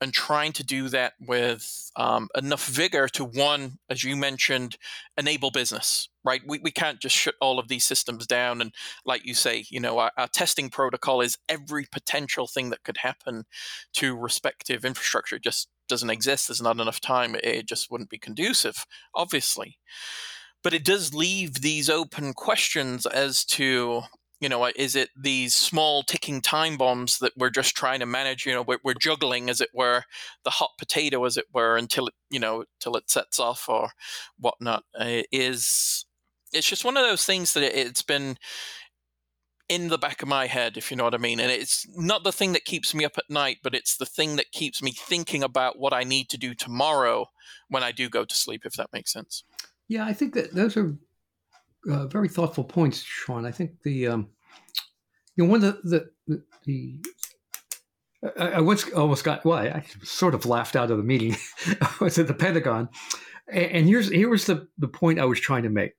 and trying to do that with um, enough vigor to one, as you mentioned, enable business. Right, we, we can't just shut all of these systems down and, like you say, you know, our, our testing protocol is every potential thing that could happen to respective infrastructure. It just doesn't exist. There's not enough time. It just wouldn't be conducive, obviously. But it does leave these open questions as to you know, is it these small ticking time bombs that we're just trying to manage? You know, we're, we're juggling, as it were, the hot potato, as it were, until it, you know, till it sets off or whatnot. Uh, is it's just one of those things that it, it's been in the back of my head, if you know what I mean. And it's not the thing that keeps me up at night, but it's the thing that keeps me thinking about what I need to do tomorrow when I do go to sleep, if that makes sense. Yeah, I think that those are uh, very thoughtful points, Sean. I think the um, you know one of the the, the I, I, once almost got well, I, I, sort of laughed out of the meeting. I was at the Pentagon, and, and here's here was the the point I was trying to make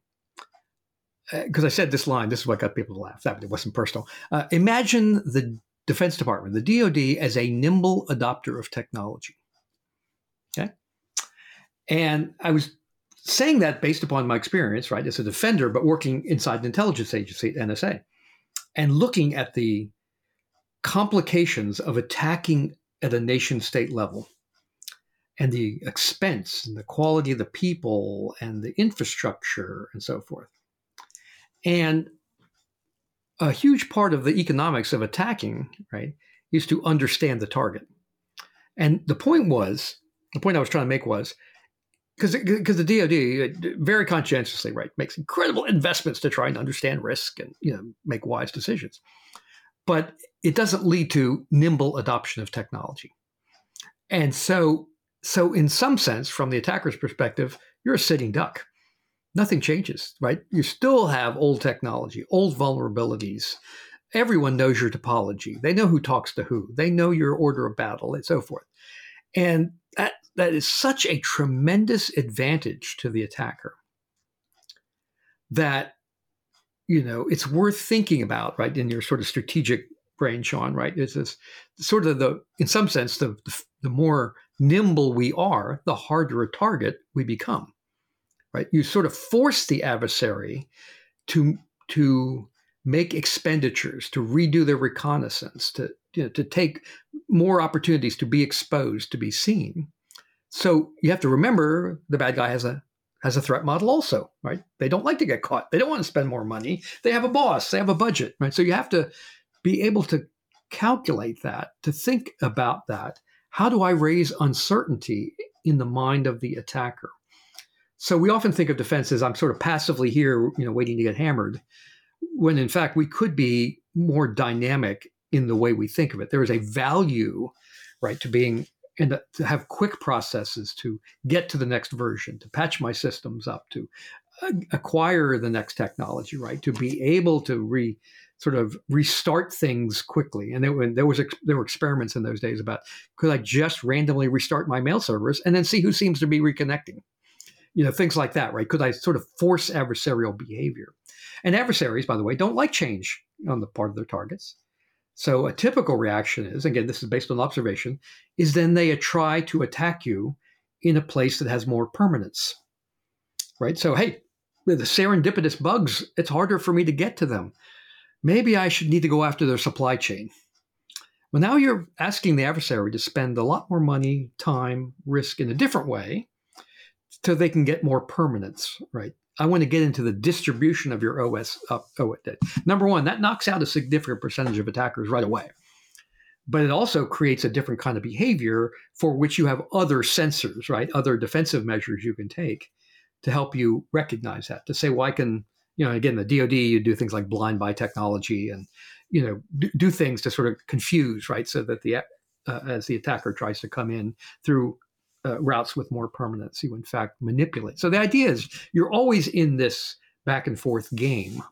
because uh, I said this line. This is what got people to laugh. That it wasn't personal. Uh, imagine the Defense Department, the DoD, as a nimble adopter of technology. Okay, and I was saying that based upon my experience, right, as a defender, but working inside an intelligence agency, NSA, and looking at the complications of attacking at a nation state level and the expense and the quality of the people and the infrastructure and so forth. And a huge part of the economics of attacking, right, is to understand the target. And the point was, the point I was trying to make was because because the DoD uh, very conscientiously right makes incredible investments to try and understand risk and you know make wise decisions, but it doesn't lead to nimble adoption of technology, and so so in some sense, from the attacker's perspective, you're a sitting duck. Nothing changes, right? You still have old technology, old vulnerabilities. Everyone knows your topology. They know who talks to who. They know your order of battle, and so forth. And that is such a tremendous advantage to the attacker that you know it's worth thinking about right in your sort of strategic brain sean right? It's this sort of the in some sense the, the, the more nimble we are the harder a target we become right? You sort of force the adversary to to make expenditures to redo their reconnaissance to you know, to take more opportunities to be exposed to be seen so you have to remember the bad guy has a has a threat model also, right? They don't like to get caught. They don't want to spend more money. They have a boss, they have a budget, right? So you have to be able to calculate that, to think about that. How do I raise uncertainty in the mind of the attacker? So we often think of defense as I'm sort of passively here, you know, waiting to get hammered, when in fact we could be more dynamic in the way we think of it. There is a value, right, to being and to have quick processes to get to the next version, to patch my systems up, to uh, acquire the next technology, right? To be able to re sort of restart things quickly. And there, there was there were experiments in those days about could I just randomly restart my mail servers and then see who seems to be reconnecting, you know, things like that, right? Could I sort of force adversarial behavior? And adversaries, by the way, don't like change on the part of their targets. So a typical reaction is, again, this is based on observation, is then they try to attack you in a place that has more permanence. Right? So, hey, the serendipitous bugs, it's harder for me to get to them. Maybe I should need to go after their supply chain. Well, now you're asking the adversary to spend a lot more money, time, risk in a different way so they can get more permanence, right? I want to get into the distribution of your OS. Uh, oh, number one, that knocks out a significant percentage of attackers right away. But it also creates a different kind of behavior for which you have other sensors, right? Other defensive measures you can take to help you recognize that. To say, well, I can, you know, again, the DoD, you do things like blind by technology and, you know, do, do things to sort of confuse, right? So that the uh, as the attacker tries to come in through uh, routes with more permanence, you in fact manipulate. So the idea is you're always in this back and forth game.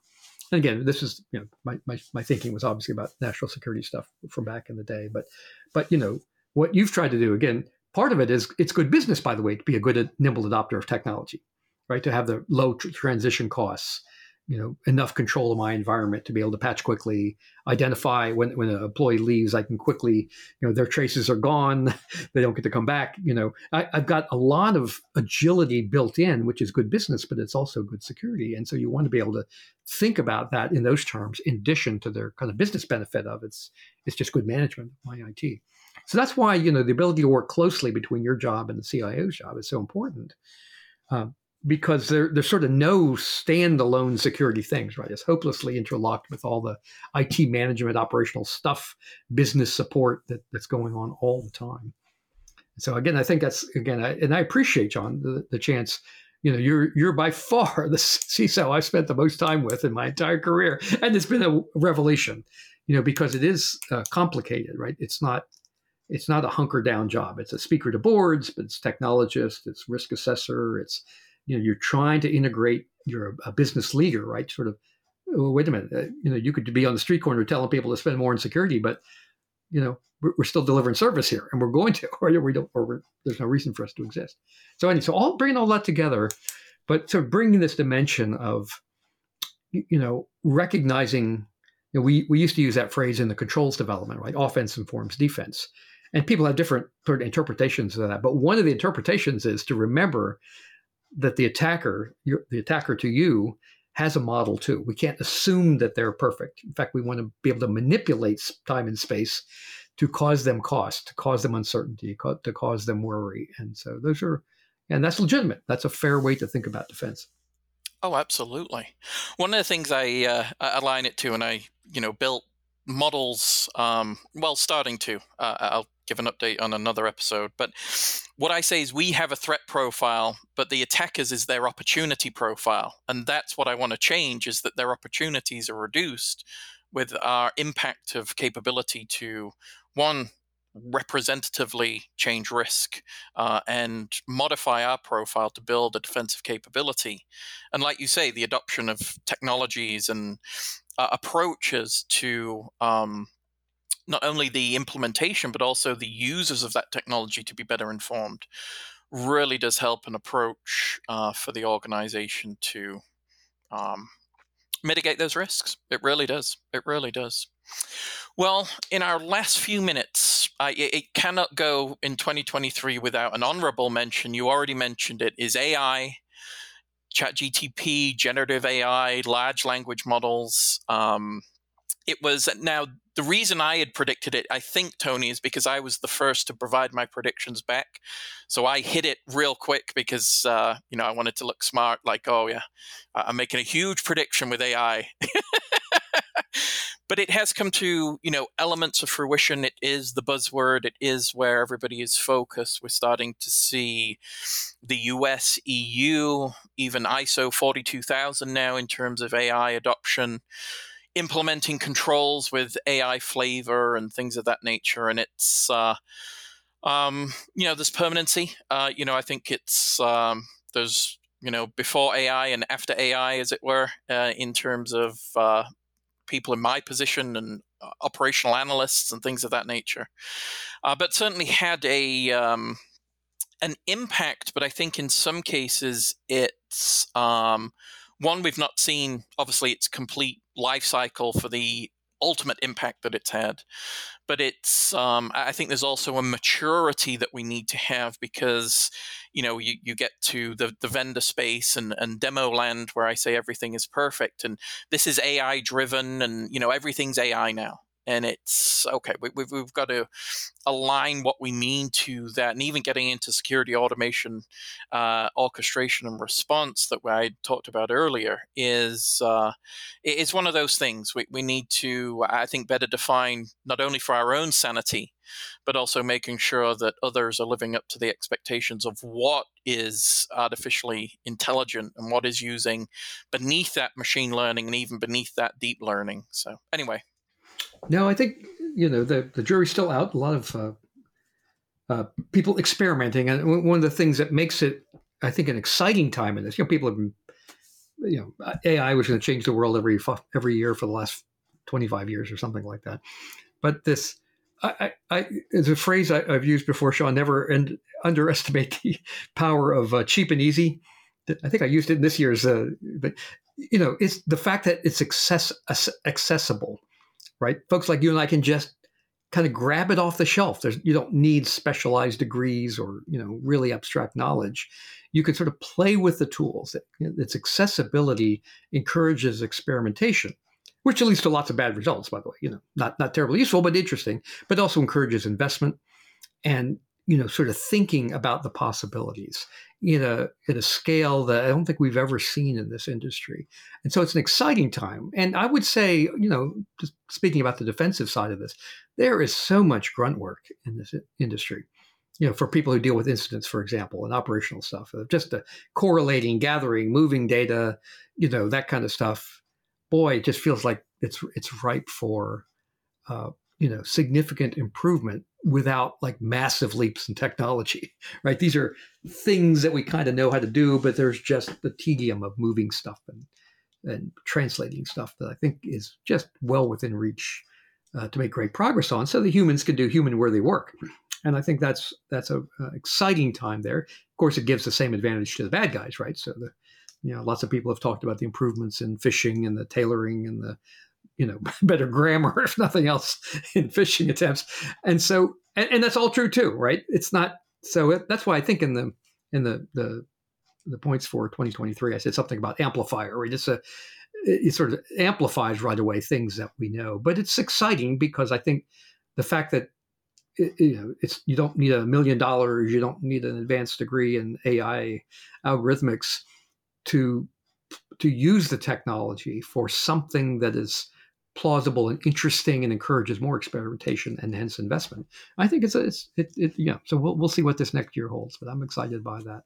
And again, this is you know my, my, my thinking was obviously about national security stuff from back in the day, but but you know what you've tried to do again. Part of it is it's good business, by the way, to be a good nimble adopter of technology, right? To have the low tr- transition costs, you know enough control of my environment to be able to patch quickly identify when when an employee leaves i can quickly you know their traces are gone they don't get to come back you know. I, have got a lot of agility built in which is good business but it's also good security. And so you want to be able to think about that in those terms in addition to their kind of business benefit of it's it's just good management of my it so that's why you know the ability to work closely between your job and the cio's job is so important. Um, because there, there's sort of no standalone security things, right? It's hopelessly interlocked with all the IT management, operational stuff, business support that, that's going on all the time. So again, I think that's again, I, and I appreciate Sean the, the chance. You know, you're you're by far the CISO I've spent the most time with in my entire career, and it's been a revelation. You know, because it is uh, complicated, right? It's not it's not a hunker down job. It's a speaker to boards, but it's technologist, it's risk assessor, it's you know you're trying to integrate you're a, business leader right? Sort of well, wait a minute uh, you know you could be on the street corner telling people to spend more on security but you know we're, we're still delivering service here and we're going to or we don't or there's no reason for us to exist. So anyway so all bringing all that together but to bringing this dimension of you know recognizing you know, we, we used to use that phrase in the controls development right? Offense informs defense. And people have different sort of interpretations of that but one of the interpretations is to remember that the attacker, the attacker to you, has a model too. We can't assume that they're perfect. In fact, we want to be able to manipulate time and space to cause them cost, to cause them uncertainty, to cause them worry. And so those are, and that's legitimate. That's a fair way to think about defense. Oh, absolutely. One of the things I uh, align it to, and I, you know, built models. Um, well, starting to. Uh, I'll give an update on another episode. But what I say is we have a threat profile, but the attackers is their opportunity profile. And that's what I want to change is that their opportunities are reduced with our impact of capability to one representatively change risk uh, and modify our profile to build a defensive capability. And like you say, the adoption of technologies and uh, approaches to um, not only the implementation but also the users of that technology to be better informed really does help an approach uh, for the organization to um, mitigate those risks. It really does. It really does. Well, in our last few minutes, uh, it, cannot go in 2023 without an honorable mention. You already mentioned it is AI, ChatGTP, generative AI, large language models. Um, it was now the reason I had predicted it, I think, Tony, is because I was the first to provide my predictions back. So I hit it real quick because, uh, you know, I wanted to look smart, like, oh, yeah, I'm making a huge prediction with AI. but it has come to, you know, elements of fruition. It is the buzzword, it is where everybody is focused. We're starting to see the US, EU, even ISO 42000 now in terms of AI adoption implementing controls with AI flavor and things of that nature. And it's, uh, um, you know, there's permanency. Uh, you know, I think it's, um, there's, you know, before AI and after AI, as it were, uh, in terms of uh, people in my position and uh, operational analysts and things of that nature. Uh, but certainly had a, um, an impact, but I think in some cases it's, um, one we've not seen obviously its complete life cycle for the ultimate impact that it's had but it's um, i think there's also a maturity that we need to have because you know you, you get to the, the vendor space and, and demo land where i say everything is perfect and this is ai driven and you know everything's ai now and it's okay. We, we've we've got to align what we mean to that, and even getting into security automation, uh, orchestration, and response that I talked about earlier is uh, it's one of those things we we need to I think better define not only for our own sanity but also making sure that others are living up to the expectations of what is artificially intelligent and what is using beneath that machine learning and even beneath that deep learning. So, anyway. No, I think, you know, the, the jury's still out. A lot of uh, uh, people experimenting. And one of the things that makes it, I think, an exciting time in this, you know, people have been, you know, AI was going to change the world every every year for the last 25 years or something like that. But this, I, I, it's a phrase I, have used before, Sean. Never underestimate the power of uh, cheap and easy. I think I used it in this year's, uh, but you know, it's the fact that it's access, accessible, right? Folks like you and I can just kind of grab it off the shelf. There's, you don't need specialized degrees or you know really abstract knowledge. You can sort of play with the tools. Its accessibility encourages experimentation which leads to lots of bad results, by the way. You know, not not terribly useful, but interesting, but also encourages investment and you know, sort of thinking about the possibilities in a at a scale that I don't think we've ever seen in this industry. And so it's an exciting time. And I would say, you know, just speaking about the defensive side of this, there is so much grunt work in this industry. You know, for people who deal with incidents, for example, and operational stuff, just the correlating, gathering, moving data, you know, that kind of stuff boy, it just feels like it's it's ripe for uh, you know significant improvement without like massive leaps in technology, right? These are things that we kind of know how to do, but there's just the tedium of moving stuff and and translating stuff that I think is just well within reach uh, to make great progress on, so the humans can do human worthy work. And I think that's that's a, a exciting time there. Of course, it gives the same advantage to the bad guys, right? So the you know, lots of people have talked about the improvements in phishing and the tailoring and the, you know, better grammar, if nothing else, in phishing attempts. And so, and, and that's all true too, right? It's not so. It, that's why I think in the in the the the points for 2023, I said something about amplifier, right? It's a it sort of amplifies right away things that we know, but it's exciting because I think the fact that it, you know it's you don't need a million dollars, you don't need an advanced degree in AI algorithmics to to use the technology for something that is plausible and interesting and encourages more experimentation and hence investment. I think it's a, it's it, it yeah. So we'll we'll see what this next year holds, but I'm excited by that.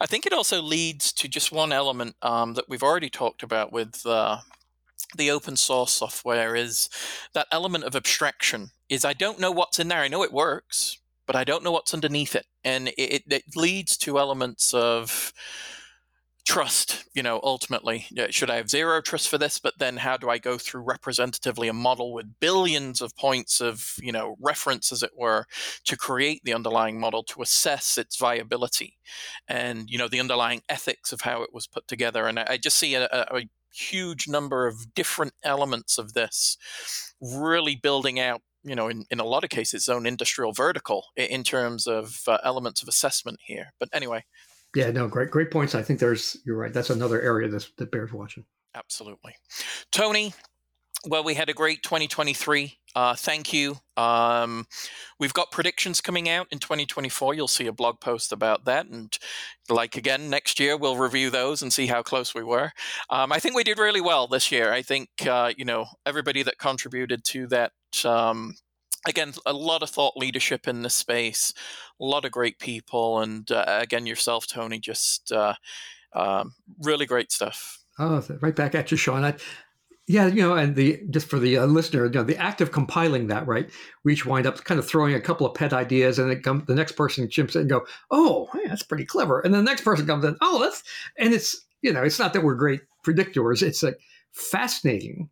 I think it also leads to just one element um, that we've already talked about with. Uh, the open source software is that element of abstraction is i don't know what's in there i know it works but i don't know what's underneath it and it, it leads to elements of trust you know ultimately should i have zero trust for this but then how do i go through representatively a model with billions of points of you know reference as it were to create the underlying model to assess its viability and you know the underlying ethics of how it was put together and i, just see a, a huge number of different elements of this really building out you know, in, in a lot of cases, its own industrial vertical in terms of uh, elements of assessment here. But anyway, yeah, no, great, great points. I think there's, you're right. That's another area that's, that bears watching. Absolutely. Tony, well, we had a great 2023. Uh, thank you. Um, we've got predictions coming out in 2024. You'll see a blog post about that. And like again, next year, we'll review those and see how close we were. Um, I think we did really well this year. I think, uh, you know, everybody that contributed to that um, again, a lot of thought leadership in this space, a lot of great people, and uh, again, yourself, Tony, just uh, um, really great stuff. Oh, right back at you, Sean. I, yeah, you know, and the just for the uh, listener, you know, the act of compiling that, right? We each wind up kind of throwing a couple of pet ideas, and it come, the next person chimps in and go, "Oh, hey, that's pretty clever," and then the next person comes in, "Oh, that's," and it's you know, it's not that we're great predictors; it's like fascinating,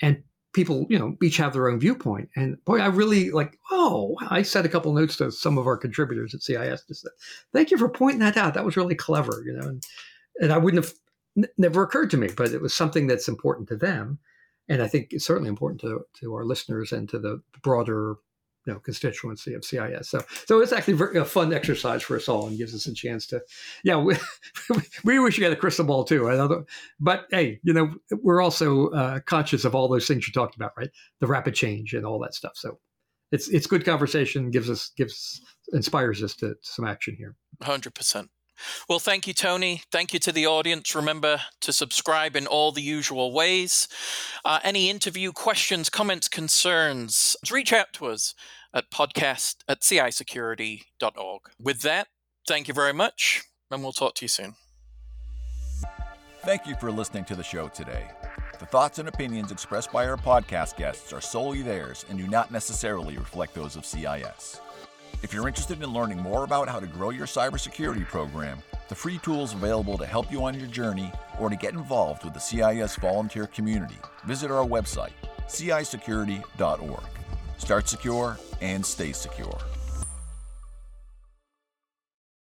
and people, you know, each have their own viewpoint. And boy, I really like, oh, I said a couple notes to some of our contributors at CIS just said, thank you for pointing that out. That was really clever, you know, and, and I wouldn't have n- never occurred to me, but it was something that's important to them. And I think it's certainly important to, to our listeners and to the broader know, constituency of CIS. So, so it's actually a fun exercise for us all and gives us a chance to, yeah, we, we wish you had a crystal ball too. Know, but hey, you know, we're also uh, conscious of all those things you talked about, right? The rapid change and all that stuff. So it's, it's good conversation, gives us, gives, inspires us to, to some action here. 100%. Well, thank you, Tony. Thank you to the audience. Remember to subscribe in all the usual ways. Uh, any interview questions, comments, concerns, reach out to us at podcast at cisecurity.org. With that, thank you very much, and we'll talk to you soon. Thank you for listening to the show today. The thoughts and opinions expressed by our podcast guests are solely theirs and do not necessarily reflect those of CIS. If you're interested in learning more about how to grow your cybersecurity program, the free tools available to help you on your journey, or to get involved with the CIS volunteer community, visit our website, cisecurity.org. Start secure and stay secure.